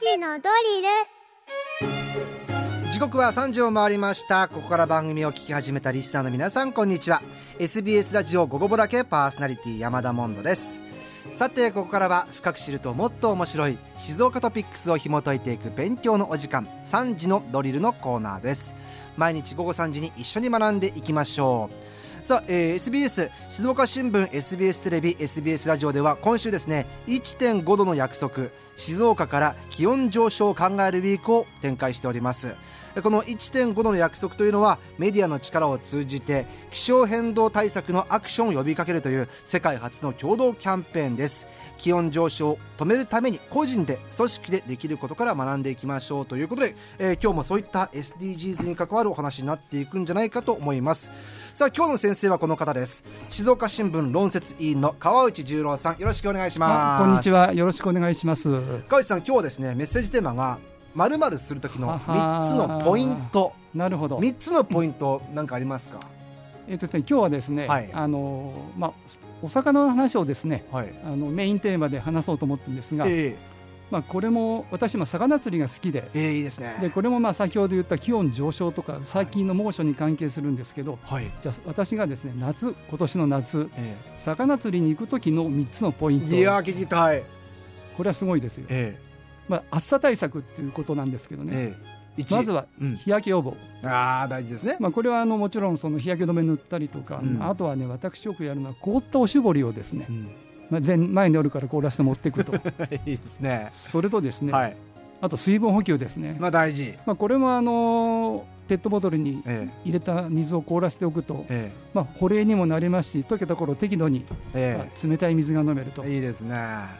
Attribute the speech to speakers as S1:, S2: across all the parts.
S1: 時のドリル。
S2: 時刻は3時を回りました。ここから番組を聞き始めたリスナーの皆さんこんにちは。SBS ラジオ午後ぼだけパーソナリティ山田モンドです。さてここからは深く知るともっと面白い静岡トピックスを紐解いていく勉強のお時間3時のドリルのコーナーです。毎日午後3時に一緒に学んでいきましょう。さあ、えー SBS 静岡新聞 SBS テレビ SBS ラジオでは今週ですね1.5度の約束静岡から気温上昇を考えるウィークを展開しております。この1.5度の約束というのはメディアの力を通じて気象変動対策のアクションを呼びかけるという世界初の共同キャンペーンです。気温上昇を止めるために個人で組織でできることから学んでいきましょうということで、えー今日もそういった SDGs に関わるお話になっていくんじゃないかと思います。さあ今日の先生はこの方です。静岡新聞論説委員の川内十郎さん。よろしくお願いします。
S3: あこんにちは。よろしくお願いします。
S2: 川内さん今日はですねメッセージテーマがまるまるする時の3つのポイント。
S3: なるほど。
S2: 3つのポイント何かありますか？
S3: えっとですね今日はですね、
S2: はい。
S3: あのまあお魚の話をですね
S2: はい。
S3: あのメインテーマで話そうと思ってるんですが、
S2: え
S3: まあこれも私も魚釣りが好きで
S2: えええいいですね。
S3: でこれもまあ先ほど言った気温上昇とか最近の猛暑に関係するんですけど、
S2: はい。
S3: じゃあ私がですね夏今年の夏
S2: え
S3: 魚釣りに行く時の3つのポイント
S2: えいやー聞きたい。
S3: これはすごいですよ、
S2: え
S3: まあ、暑さ対策っていうことなんですけどね、
S2: ええ。え一
S3: まずは
S2: うん。
S3: 日焼け予防、
S2: ああ大事ですね。
S3: まあ、これはあのもちろんその日焼け止め塗ったりとか、
S2: うん。
S3: あとはね私よくやるのは凍ったおしぼりをですね、
S2: うん。
S3: まあ、前前の夜から凍らせて持っていくと。
S2: いいですね。
S3: それとですね、
S2: はい。
S3: あと水分補給ですね、
S2: まあ大事。
S3: まあ、これもあのペットボトルに
S2: え
S3: 入れた水を凍らせておくと
S2: え、え。
S3: まあ、保冷にもなりますし溶けた頃適度に、
S2: え
S3: まあ冷たい水が飲めると。
S2: ええいいですね。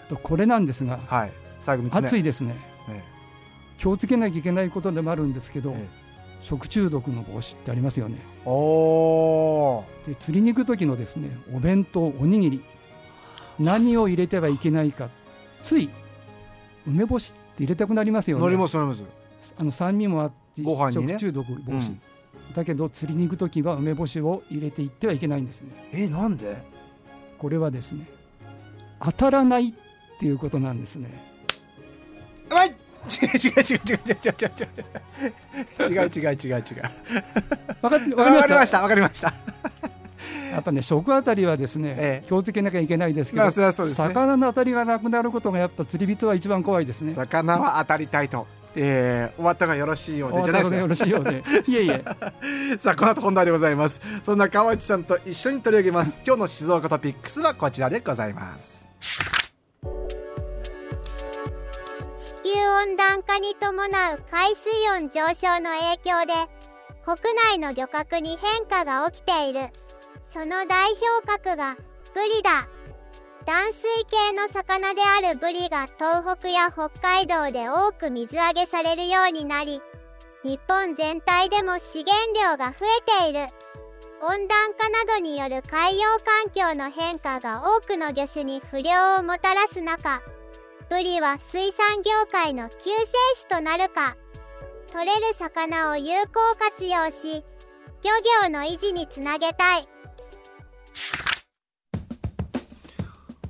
S3: とこれなんですが
S2: はい最後3つ
S3: 暑いですね。
S2: え
S3: 気をつけなきゃいけないことでもあるんですけど、
S2: え
S3: 食中毒の防止ってありますよね。
S2: えおお
S3: で釣りに行く時のですねお弁当おにぎり。何を入れてはいけないか。つい梅干しって入れたくなりますよね。
S2: 乗ります乗ります。
S3: あの酸味もあって
S2: ご飯にね。
S3: 食中毒防止、
S2: うん。
S3: だけど釣りに行く時は梅干しを入れていってはいけないんですね。
S2: えなんで？
S3: これはですね当たらないっていうことなんですね
S2: うまい。違う違う違う違う違う違う。違う違う違う。違う
S3: わかっわかり
S2: わかり
S3: ました？
S2: ましたわかりました。
S3: やっぱね食あたりはですね、
S2: ええ。
S3: 気をつけなきゃいけないですけど、
S2: まあすね。
S3: 魚の当たりがなくなることがやっぱ釣り人は一番怖いですね。
S2: 魚は当たりたいと、えー、終わったがよろしいようでじゃないです
S3: よろしいようで。いえいえ。
S2: さあこの後本題でございます。そんな川内さんと一緒に取り上げます。今日の静岡トピックスはこちらでございます
S1: 球温暖化に伴う海水温上昇の影響で国内の漁獲に変化が起きている。その代表格がブリだ。淡水系の魚であるブリが東北や北海道で多く水揚げされるようになり日本全体でも資源量が増えている。温暖化などによる海洋環境の変化が多くの魚種に不良をもたらす中ブリは水産業界の救世主となるか。取れる魚を有効活用し漁業の維持につなげたい。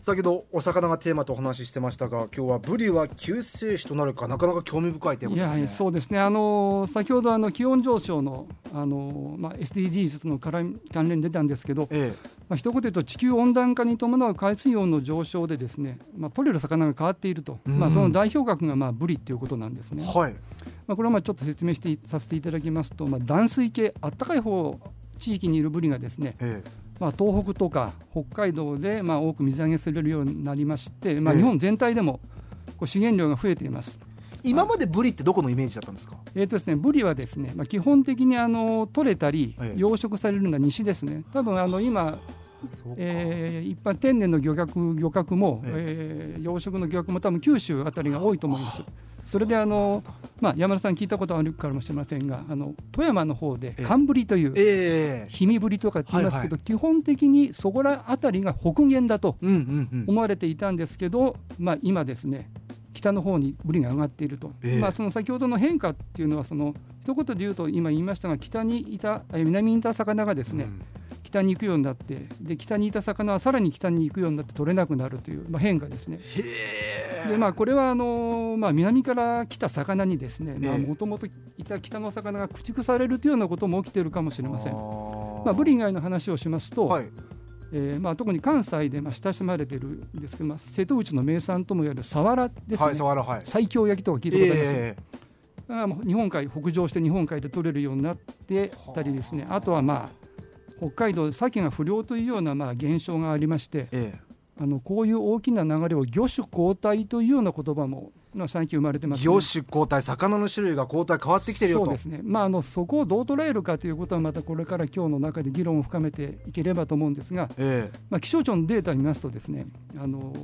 S2: 先ほどお魚がテーマとお話ししてましたが今日はブリは救世主となるかなかなか興味深いテーマですね。
S3: そうですね。あの先ほどあの気温上昇のあの、まあ、SDGs との関関連出たんですけど、
S2: え
S3: まあ一言で言うと地球温暖化に伴う海水温の上昇でですね、まあ、取れる魚が変わっていると、
S2: うん。
S3: まあ、その代表格がまあブリっていうことなんです
S2: え
S3: ね。
S2: はい。
S3: まあ、これはまあちょっと説明してさせていただきますと、まあ、暖水系あったかい方地域にいるブリがですね、
S2: え
S3: まあ、東北とか北海道でまあ多く水揚げされるようになりまして、まあ、
S2: ええ。
S3: 日本全体でもこう資源量が増えています。
S2: え今までブリってどこのイメージだったんですか？
S3: えーとですね、ブリはですね、まあ、基本的にあの取れたり
S2: ええ。
S3: 養殖されるのは西ですね。多分あの今、えー一般天然の漁獲漁獲も、
S2: え
S3: え。ー養殖の漁獲も多分九州あたりが多いと思います。それであの、まあ、山田さん聞いたことあるかもしれませんがあの富山の方で
S2: ええ。
S3: 寒ブリという
S2: ええ
S3: 氷見ブリとかって言いますけど、
S2: は
S3: 基本的にそこらあたりが北限だと
S2: うんうんうん。
S3: 思われていたんですけど、まあ、今ですね北の方にブリが上がっていると、
S2: ええ。
S3: まあ、その先ほどの変化っていうのはその一言で言うと今言いましたが北にいたえ南にいた魚がですね、北に行くようになってで北にいた魚はさらに北に行くようになって取れなくなるという、まあ、変化ですね。でまあ、これはあの、まあ、南から来た魚にですねもともといた北の魚が駆逐されるというようなことも起きているかもしれません。まあ、ブリ以外の話をしますと、はい。えーまあ、特に関西でまあ親しまれているんですけど、まあ、瀬戸内の名産ともいわれるサワラですね、はいはい、西京焼きとか聞いたことあります、えー、日本海北上して日本海で取れるようになってたりですね。あとはまあ北海道で鮭が不良というようなまあ現象がありまして、ええ、あのこういう大きな流れを魚種交代というような言葉も最近生まれてます、
S2: ね、魚種交代魚の種類が交代変わってきてるよ
S3: と。そうですね、まあ、あのそこをどう捉えるかということはまたこれから今日の中で議論を深めていければと思うんですが、ええ、まあ、気象庁のデータを見ますとですねあの、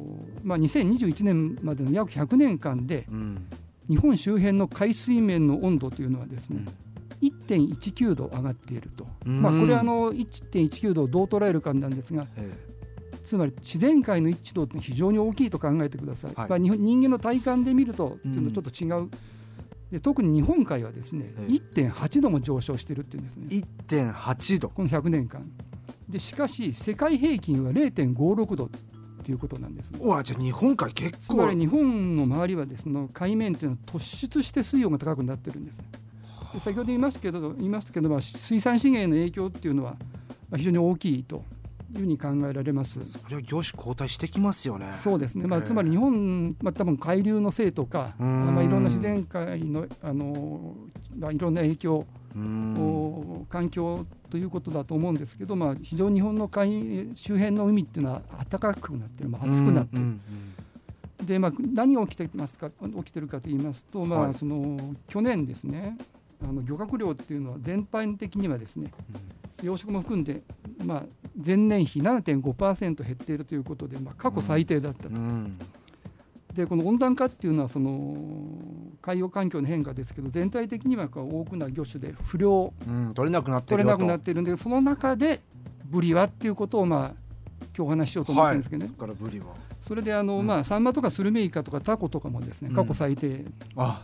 S3: まあ、2021年までの約100年間で、うん、日本周辺の海水面の温度というのはですね、うん1.19度上がっていると、まあ、これはあの1.19度をどう捉えるかなんですが、ええ、つまり自然界の一致度って非常に大きいと考えてください、はい、まあ、人間の体感で見るとちょっと違う。で特に日本海はですね、ええ、1.8度も上昇しているっていうんですね。
S2: 1.8度。
S3: この100年間。でしかし世界平均は0.56度ということなんです、
S2: ね、わじゃあ日本海結構。
S3: つまり日本の周りはですね海面というのは突出して水温が高くなってるんです、ね、先ほど言いましたけど言いましたけど、まあ、水産資源への影響っていうのは非常に大きいというふうに考えられます。
S2: それは業種交代してきますよね。
S3: そうですね。まあつまり日本まあ多分海流のせいとか、まあいろんな自然界のあのまあいろんな影響、環境ということだと思うんですけど、まあ非常に日本の海周辺の海っていうのは暖かくなってる、まあ暑くなってる。でまあ何が起きてますか起きてるかと言いますと、まあその去年ですね。あの漁獲量っていうのは全般的にはですね、養殖も含んで、まあ、前年比7.5%減っているということで、まあ、過去最低だったと。でこの温暖化っていうのはその海洋環境の変化ですけど全体的には多くな魚種で不良、
S2: うん、取れなくなって
S3: 取れなくなっているんでその中でブリはっていうことをまあ今日お話ししようと思ってるんですけどね。
S2: はい、からブリは。
S3: それであの、うん、まあサンマとかスルメイカとかタコとかもですね過去最低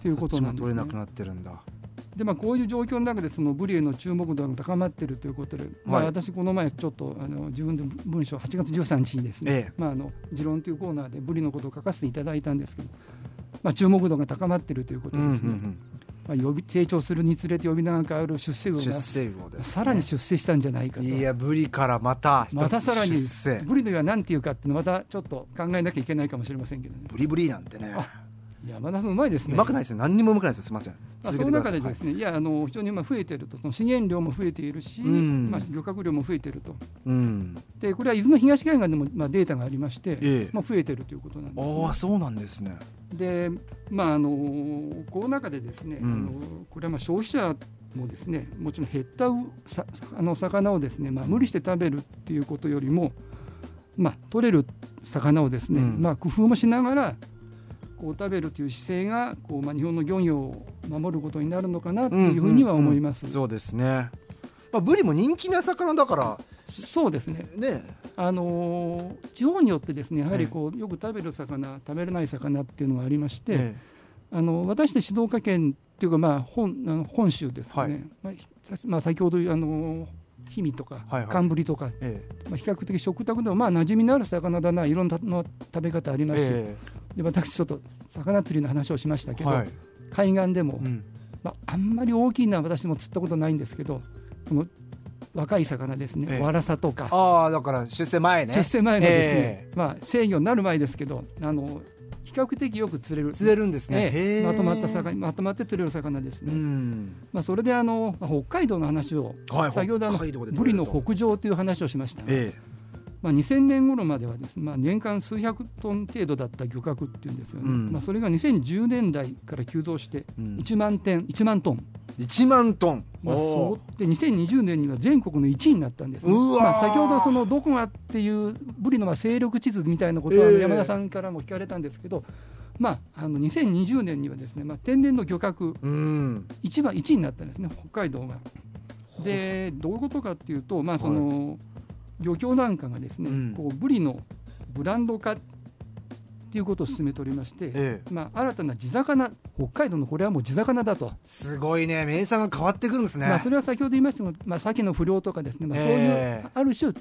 S3: ということなんです、ね、
S2: 取れなくなってるんだ。
S3: でまあ、こういう状況の中でそのブリへの注目度が高まっているということで、はい、まあ、私この前ちょっとあの自分で文章8月13日にですね、ええ、まあ、あの持論というコーナーでブリのことを書かせていただいたんですけど、まあ、注目度が高まっているということですね。うんうんうん。まあ、呼び成長するにつれて呼び名が変わる出世魚がね、さらに出世したんじゃないかと。
S2: いやブリからまた
S3: またさらにブリのは何ていうかっていうのまたちょっと考えなきゃいけないかもしれませんけどね。
S2: ブリブリなんてね
S3: 山田さんうまいですね。
S2: うまくないですよ。何にもうまくないですすみません。
S3: まあ、その中でですね、はい、いやあの非常に今増えてるとその資源量も増えているし、うん、まあ漁獲量も増えてると。うん、でこれは伊豆の東海岸でもまあデータがありまして、ええ、まあ増えてるということなんです、
S2: ね、ああそうなんですね。
S3: でまああのこの中でですね、うん、あのこれはまあ消費者もですねもちろん減ったさあの魚をですねまあ無理して食べるっていうことよりもまあ取れる魚をですね、まあ工夫もしながらこう食べるという姿勢がこう、まあ、日本の漁業を守ることになるのかなというふうには思います。うんうんうん、
S2: そうですね、まあ、ブリも人気な魚だから。
S3: そうですね。ね。あのー、地方によってですねやはりこう、よく食べる魚食べれない魚っていうのがありまして、あの私で静岡県っていうか、まあ、本あの本州ですね、はい、まあ、まあ、先ほどあの氷見とか、寒ぶりとか、ええ、まあ、比較的食卓でもまあ馴染みのある魚だないろんなの食べ方ありますし、え、で私ちょっと魚釣りの話をしましたけど、はい、海岸でも、うん、まあ、あんまり大きいのは私も釣ったことないんですけどこの若い魚ですね、ワラサとか。
S2: ああだから出世前ね。
S3: 出世前のですね、まあ制御になる前ですけどあの比較的よく釣れる。
S2: 釣れるんですね、
S3: ええ、まとまった魚まとまって釣れる魚ですね、まあ、それであの北海道の話を、はい、先ほどのブリの北上という話をしました、ええまあ、2000年頃まではですね、まあ、年間数百トン程度だった漁獲っていうんですよね、うん、まあ、それが2010年代から急増して1万点、うん、1万トン。
S2: 1万トン、
S3: まあ、そうで2020年には全国の1位になったんです、ね、まあ、先ほどそのどこがっていうブリのまあ勢力地図みたいなことは山田さんからも聞かれたんですけど、えー、まあ、あの2020年にはですね、まあ、天然の漁獲一番1位になったんですね北海道が。でどういうことかっていうと、まあその、はい漁協なんかがですね、うん、こうブリのブランド化っていうことを進めておりまして、
S2: ええ。
S3: まあ、新たな地魚北海道のこれはもう地魚だと、
S2: すごいね名産が変わってくるんですね、
S3: まあ、それは先ほど言いましたが、まあ、鮭の不良とかですね、まあ、そういう、
S2: ええ。
S3: ある種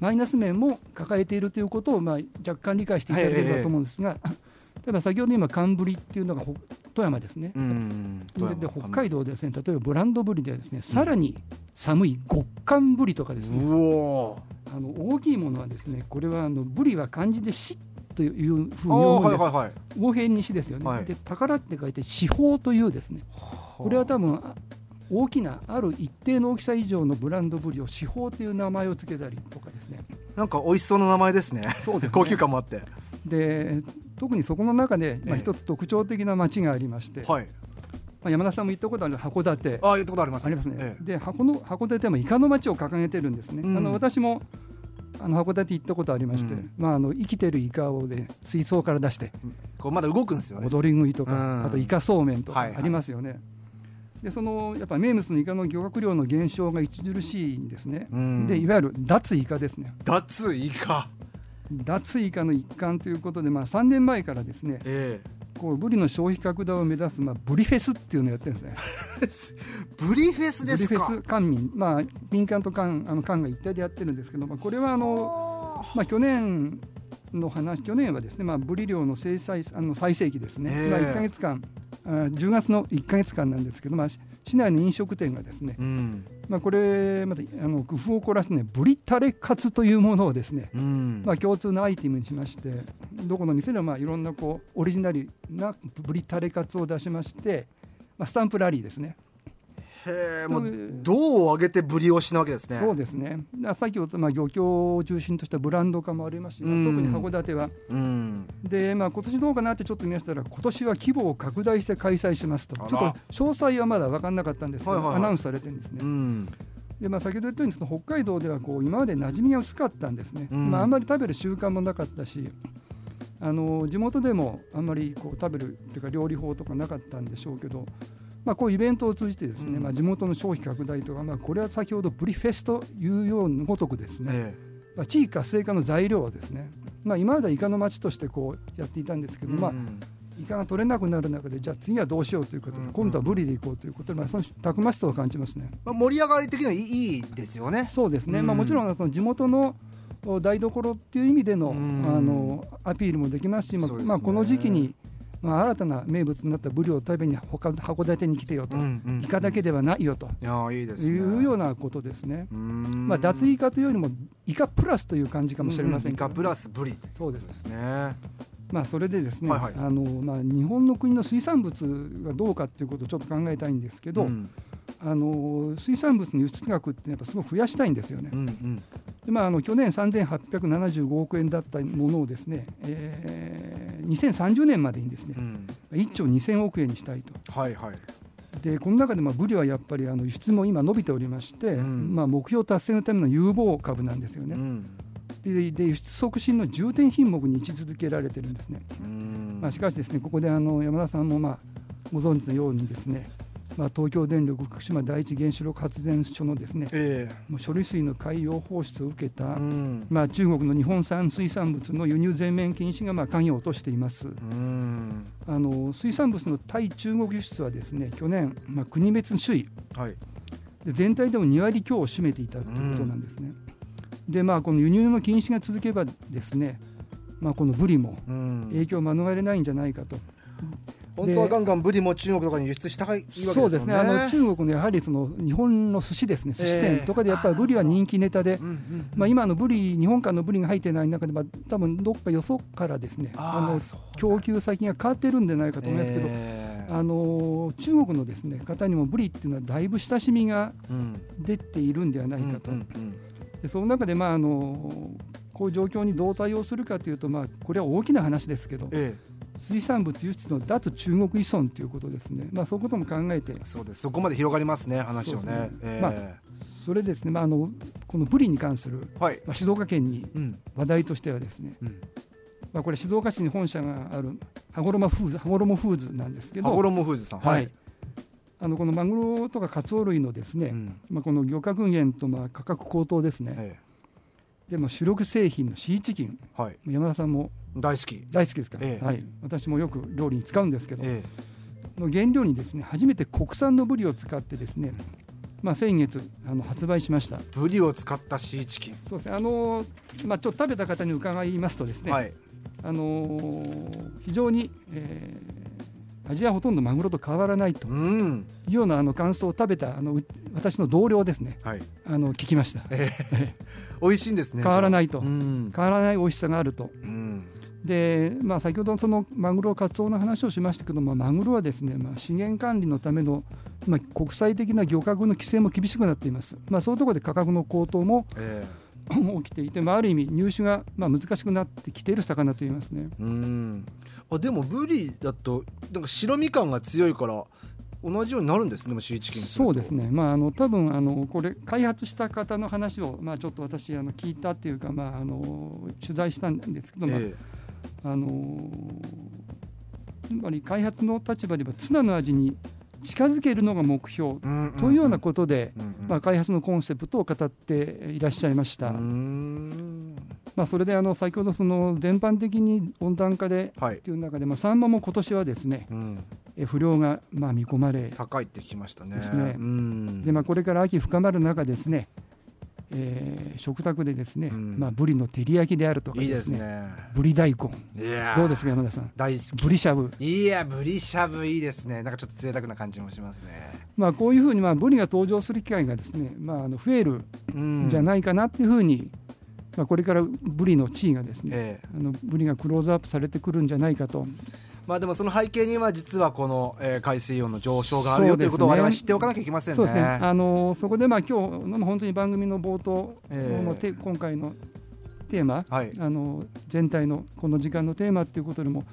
S3: マイナス面も抱えているということを、まあ、若干理解していただければと思うんですが、例えば先ほど今寒ブリっていうのがほ富山ですね、
S2: うん
S3: でで北海道ですね例えばブランドブリではですねさらに寒い極寒ブリとかですね、あの大きいものはですねこれはあのブリは漢字で死というふうに
S2: あー
S3: 読むんです、
S2: はいはいはい。
S3: 大変に死ですよね、
S2: はい。
S3: で宝って書いて四宝というですねこれは多分あ大きなある一定の大きさ以上のブランドブリを四宝という名前を付けたりとかですね。
S2: なんか美味しそうな名前ですね。
S3: ね。
S2: 高級感もあって
S3: で特にそこの中で、まあ、
S2: ええ。
S3: 一つ特徴的な町がありまして、
S2: はい。
S3: まあ、山田さんも行ったことある函館。
S2: ああ言ったことあります。
S3: ありますね、
S2: ええ。
S3: で箱の函館もイカの町を掲げてるんですね、
S2: うん。
S3: あの私もあの函館行ったことありまして、
S2: うん。
S3: まあ、あの生きてるイカをね水槽から出して
S2: こうまだ動くんですよね。
S3: 踊り食いとか、
S2: うん。
S3: あとイカそうめんと
S2: はいはい。
S3: かありますよね、でそのやっぱ名物のイカの漁獲量の減少が著しいんですね、
S2: うん。
S3: でいわゆる脱イカですね。
S2: 脱イカ
S3: 脱イカの一環ということで、まあ、3年前からですね
S2: え
S3: こうブリの消費拡大を目指す、まあ、ブリフェスっていうのをやってるんですね。
S2: え ブリフェス
S3: ブリ
S2: ですか？
S3: フェス官民、まあ、民間と官あの官が一体でやってるんですけど、まあ、これはあの、まあ、去年の話去年はですね、まあ、ブリ漁の生産あの最盛期ですね、
S2: ええ。
S3: まあ、1か月間あ10月の1か月間なんですけど、まあ、し市内の飲食店がですね、
S2: うん。
S3: まあ、これまたあの工夫を凝らしてねブリタレカツというものをですね、
S2: うん。
S3: まあ、共通のアイテムにしましてどこの店でもまあいろんなこうオリジナルなブリタレカツを出しまして、まあ、スタンプラリーですね
S2: へえもう銅を上げてブリ押しなわけですね。
S3: そうですね。だから先ほどまあ漁協を中心としたブランド化もありますし、まあ
S2: うん。
S3: 特に函館は。
S2: うん。
S3: でまあ今年どうかなってちょっと見ましたら今年は規模を拡大して開催しますと。ちょっと詳細はまだ分からなかったんですけど、
S2: はいはいはい。
S3: アナウンスされてるんですね。
S2: うん。
S3: でまあ先ほど言ったようにその北海道ではこう今まで馴染みが薄かったんですね。
S2: うん。
S3: まああんまり食べる習慣もなかったし。あの地元でもあんまりこう食べるっていうか料理法とかなかったんでしょうけど、まあ、こういうイベントを通じてですね、
S2: うん
S3: まあ、地元の消費拡大とか、まあ、これは先ほどブリフェスというようなごとくですね、
S2: え
S3: まあ、地域活性化の材料をですね、まあ、今まではイカの町としてこうやっていたんですけ
S2: え
S3: ど、まあ、
S2: うん。
S3: イカが取れなくなる中でじゃあ次はどうしようということで、
S2: うん。
S3: 今度はブリでいこうということで、まあ、そのたくましさを感じますね。
S2: まあ、盛り上がり的にはいいですよね。
S3: そうですね、
S2: うん。
S3: まあ、もちろんその地元のお台所っていう意味での,、
S2: うん。
S3: あのアピールもできますし、まあ
S2: ね。
S3: まあ、この時期に、まあ、新たな名物になったブリを食べに他函館に来てよと、
S2: うんうん
S3: イカだけではないよと。
S2: いい
S3: うようなことですね。
S2: うん。
S3: まあ、脱イカというよりもイカプラスという感じかもしれませんけど、
S2: イカプラスブリ。で
S3: そうです
S2: すね。
S3: まあ、それでですね、
S2: はいはい。
S3: あのまあ、日本の国の水産物がどうかということをちょっと考えたいんですけど、
S2: うん
S3: あの水産物の輸出額ってやっぱすごく増やしたいんですよね。
S2: うんうん
S3: でまあ、あの去年3875億円だったものをですね、えー、2030年までにですね
S2: うん
S3: 1兆2000億円にしたいと。
S2: はいはい
S3: でこの中でまあブリはやっぱりあの輸出も今伸びておりまして、
S2: うん
S3: まあ、目標達成のための有望株なんですよね。
S2: うん
S3: でで輸出促進の重点品目に位置づけられてるんですね。
S2: うん
S3: まあ、しかしですねここであの山田さんもまあご存知のようにですね、まあ、東京電力福島第一原子力発電所のですね
S2: え
S3: もう処理水の海洋放出を受けた、
S2: えうん。
S3: まあ、中国の日本産水産物の輸入全面禁止がまあ鍵を落としています。
S2: うん。
S3: あの水産物の対中国輸出はですね去年、まあ、国別首位。
S2: はい。
S3: で全体でも2割強を占めていたということなんですね。でまあこの輸入の禁止が続けばですね、まあ、このブリも
S2: うん。
S3: 影響を免れないんじゃないかと。
S2: 本当はガンガンブリも中国とかに輸出したいね。
S3: そうですね。あの中国のやはりその日本の寿司ですね。寿司店とかでやっぱりブリは人気ネタで、まあ、今のブリ日本間のブリが入ってない中で、まあ、多分どっかよそからですね。
S2: あ
S3: の供給先が変わってるんじゃないかと思いますけど、
S2: ええ。
S3: あの中国のですね方にもブリっていうのはだいぶ親しみが
S2: うん。
S3: 出ているんではないかと、
S2: うんうん
S3: でその中で、まあ、あのこういう状況にどう対応するかというと、まあ、これは大きな話ですけど
S2: え
S3: 水産物輸出の脱中国依存ということですね、まあ、そういうことも考えて。
S2: えそうです。そこまで広がりますね話をね。
S3: まあそれですね、まあ、あのこのブリに関する、
S2: はい。
S3: まあ、静岡県に
S2: うん。
S3: 話題としてはですね、
S2: うん。
S3: まあ、これ静岡市に本社がある羽衣フーズ羽衣フーズなんですけど。
S2: 羽衣フーズさん。
S3: はい、あのこのマグロとかカツオ類のですね、
S2: うん。
S3: まあ、この漁獲減とまあ価格高騰ですね、
S2: え
S3: でも主力製品のシーチキン、
S2: はい、
S3: 山田さんも
S2: 大好き。
S3: 大好きですか、
S2: ええ、
S3: はい、私もよく料理に使うんですけど、
S2: え
S3: え、の原料にですね初めて国産のブリを使ってですねまあ、先月あの発売しました。
S2: ブリを使ったシーチキン。
S3: そうですね。あの、まあ、ちょっと食べた方に伺いますとですね、
S2: はい、
S3: あの非常に、えー、味はほとんどマグロと変わらないというようなあの感想を食べたあの私の同僚ですね、
S2: はい、
S3: あの聞きました、
S2: えー、美味しいんですね。
S3: 変わらないと。変わらない美味しさがあると。でまあ、先ほどそのマグロ、カツオの話をしましたけども、マグロはですね、まあ、資源管理のための、まあ、国際的な漁獲の規制も厳しくなっています、まあ、そういうところで価格の高騰も、えー、起きていて、まあ、ある意味、入手がまあ難しくなってきている魚といいますね。
S2: うん。あでも、ブリだと、なんか白身感が強いから、同じようになるんですね、シーチキン
S3: そうですね、まあ、あの多分あのこれ、開発した方の話を、まあ、ちょっと私、あの聞いたっていうか、まあ、あの取材したんですけど、まあ、えーあのつまり開発の立場ではツナの味に近づけるのが目標というようなことで、まあ、開発のコンセプトを語っていらっしゃいました。まあ、それであの先ほどその全般的に温暖化でっていう中で、まあ、サンマも今年はですね、え不良がまあ見込まれ
S2: 高いってきましたね。
S3: ですね。でまあこれから秋深まる中ですね、えー、食卓でですね、うん、まあブリの照り焼きであるとかですね、ね。ブリ大根。どうですか山田さん？
S2: 大好
S3: き。ブリしゃぶ。
S2: いやブリしゃぶいいですね。なんかちょっと贅沢な感じもしますね。
S3: まあこういうふうにまあブリが登場する機会がですねまああの増えるん。じゃないかなっていうふうに、まあこれからブリの地位がですね、ええ、あのブリがクローズアップされてくるんじゃないかと
S2: まあでもその背景には実はこの、えー、海水温の上昇があるよということを我々知っておかなきゃいけませんね。
S3: そうですね。あのそこでまあ今日の本当に番組の冒頭のて、えー、今回のテーマ、はい、あの全体のこの時間のテーマっていうことでも。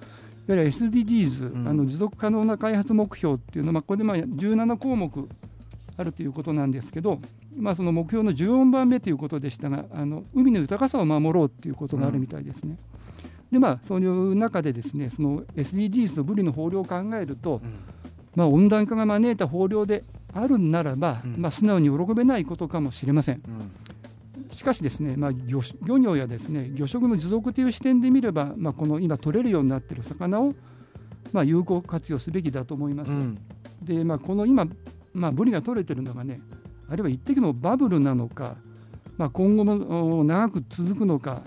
S3: いわゆる SDGs、うん、あの持続可能な開発目標っていうのは、まあ、これでまあ17項目あるということなんですけど、まあ、その目標の14番目ということでしたがあの海の豊かさを守ろうということがあるみたいですね。うんでまあそういう中でですねその SDGs のブリの豊漁を考えると、うん、まあ、温暖化が招いた豊漁であるならば、うん、まあ、素直に喜べないことかもしれません。うん、しかしですね、まあ漁、漁業やですね漁食の持続という視点で見れば、まあ、この今取れるようになっている魚を、まあ、有効活用すべきだと思います。で、まあ、この今、まあ、ブリが取れてるのがねあるいは一滴のバブルなのか、まあ、今後も長く続くのか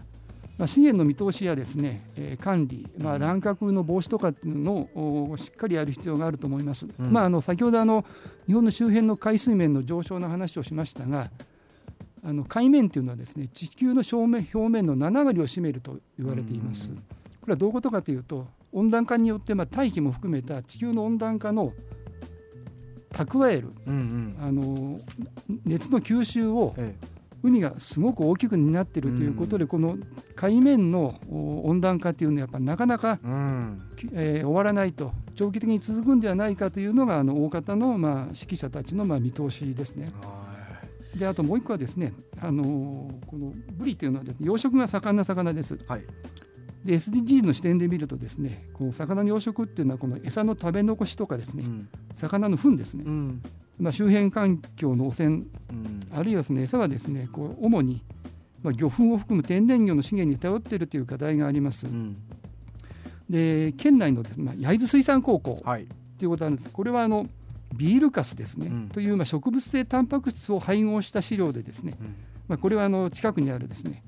S3: まあ、資源の見通しやですね、えー、管理、まあ、乱獲の防止とかっていうのをしっかりやる必要があると思います。うん、まあ、あの先ほどあの日本の周辺の海水面の上昇の話をしましたがあの海面というのはですね地球の表面表面の7割を占めると言われています。これはどういうことかというと温暖化によって、まあ、大気も含めた地球の温暖化の蓄える、うんうん、あの熱の吸収を、ええ海がすごく大きくなっているということで、うん、この海面の温暖化というのはやっぱなかなか、うん、えー、終わらないと長期的に続くんではないかというのがあの大方の、まあ、指揮者たちの、まあ、見通しですね。であともう一個はですね、あのー、このブリというのはです、ね、養殖が盛んな魚です。はい。で SDGs の視点で見るとですねこの魚の養殖っていうのはこの餌の食べ残しとかですね、うん、魚の糞ですね、うん、まあ、周辺環境の汚染、うん、あるいはですね餌はですねこう主に、まあ、魚粉を含む天然魚の資源に頼っているという課題があります。うん、で県内のです、ね、まあ、焼津水産高校ということなんです、これはあのビールカスですね、うん、というまあ植物性タンパク質を配合した飼料でですね、まあ、これはあの近くにあるですね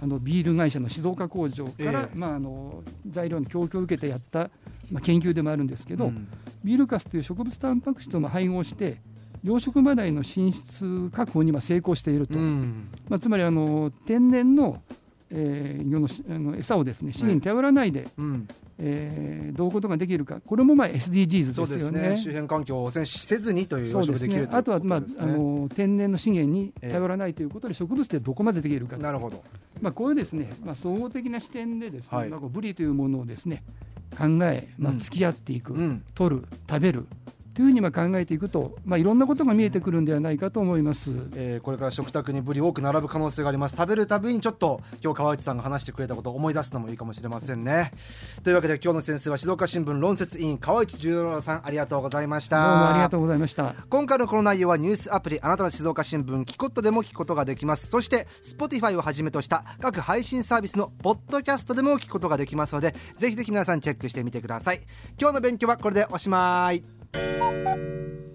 S3: あのビール会社の静岡工場から、えー、まあ、あの材料の供給を受けてやった、まあ、研究でもあるんですけど、うん、ビールカスという植物タンパク質とも配合して養殖マダイの進出確保に成功していると、うん、まあ、つまりあの天然の、えー、魚のあの餌をですね資源に頼らないで、うん、えー、どういうことができるか。これもまあ SDGs ですよね、
S2: ね、周辺環境を汚染せずにという養殖できる、
S3: ね、あとは、まあ、あの天然の資源に頼らないということで、植物でどこまでできるか
S2: なるほど、
S3: まあ、こういうですね、まあ、総合的な視点でですね、はい、まあ、ブリというものをですね考え、まあ、付き合っていく、うん、取る食べるっというふうにまあ考えていくと、まあ、いろんなことが見えてくるんではないかと思います、
S2: えー、これから食卓にブリ多く並ぶ可能性があります。食べるたびにちょっと今日川内さんが話してくれたことを思い出すのもいいかもしれませんね。というわけで今日の先生は静岡新聞論説委員川内十郎さんありがとうございました。
S3: どうもありがとうございました。
S2: 今回のこの内容はニュースアプリあなたの静岡新聞キコットでも聞くことができます。そして Spotify をはじめとした各配信サービスのポッドキャストでも聞くことができますのでぜひぜひ皆さんチェックしてみてください。今日の勉強はこれでおしまい you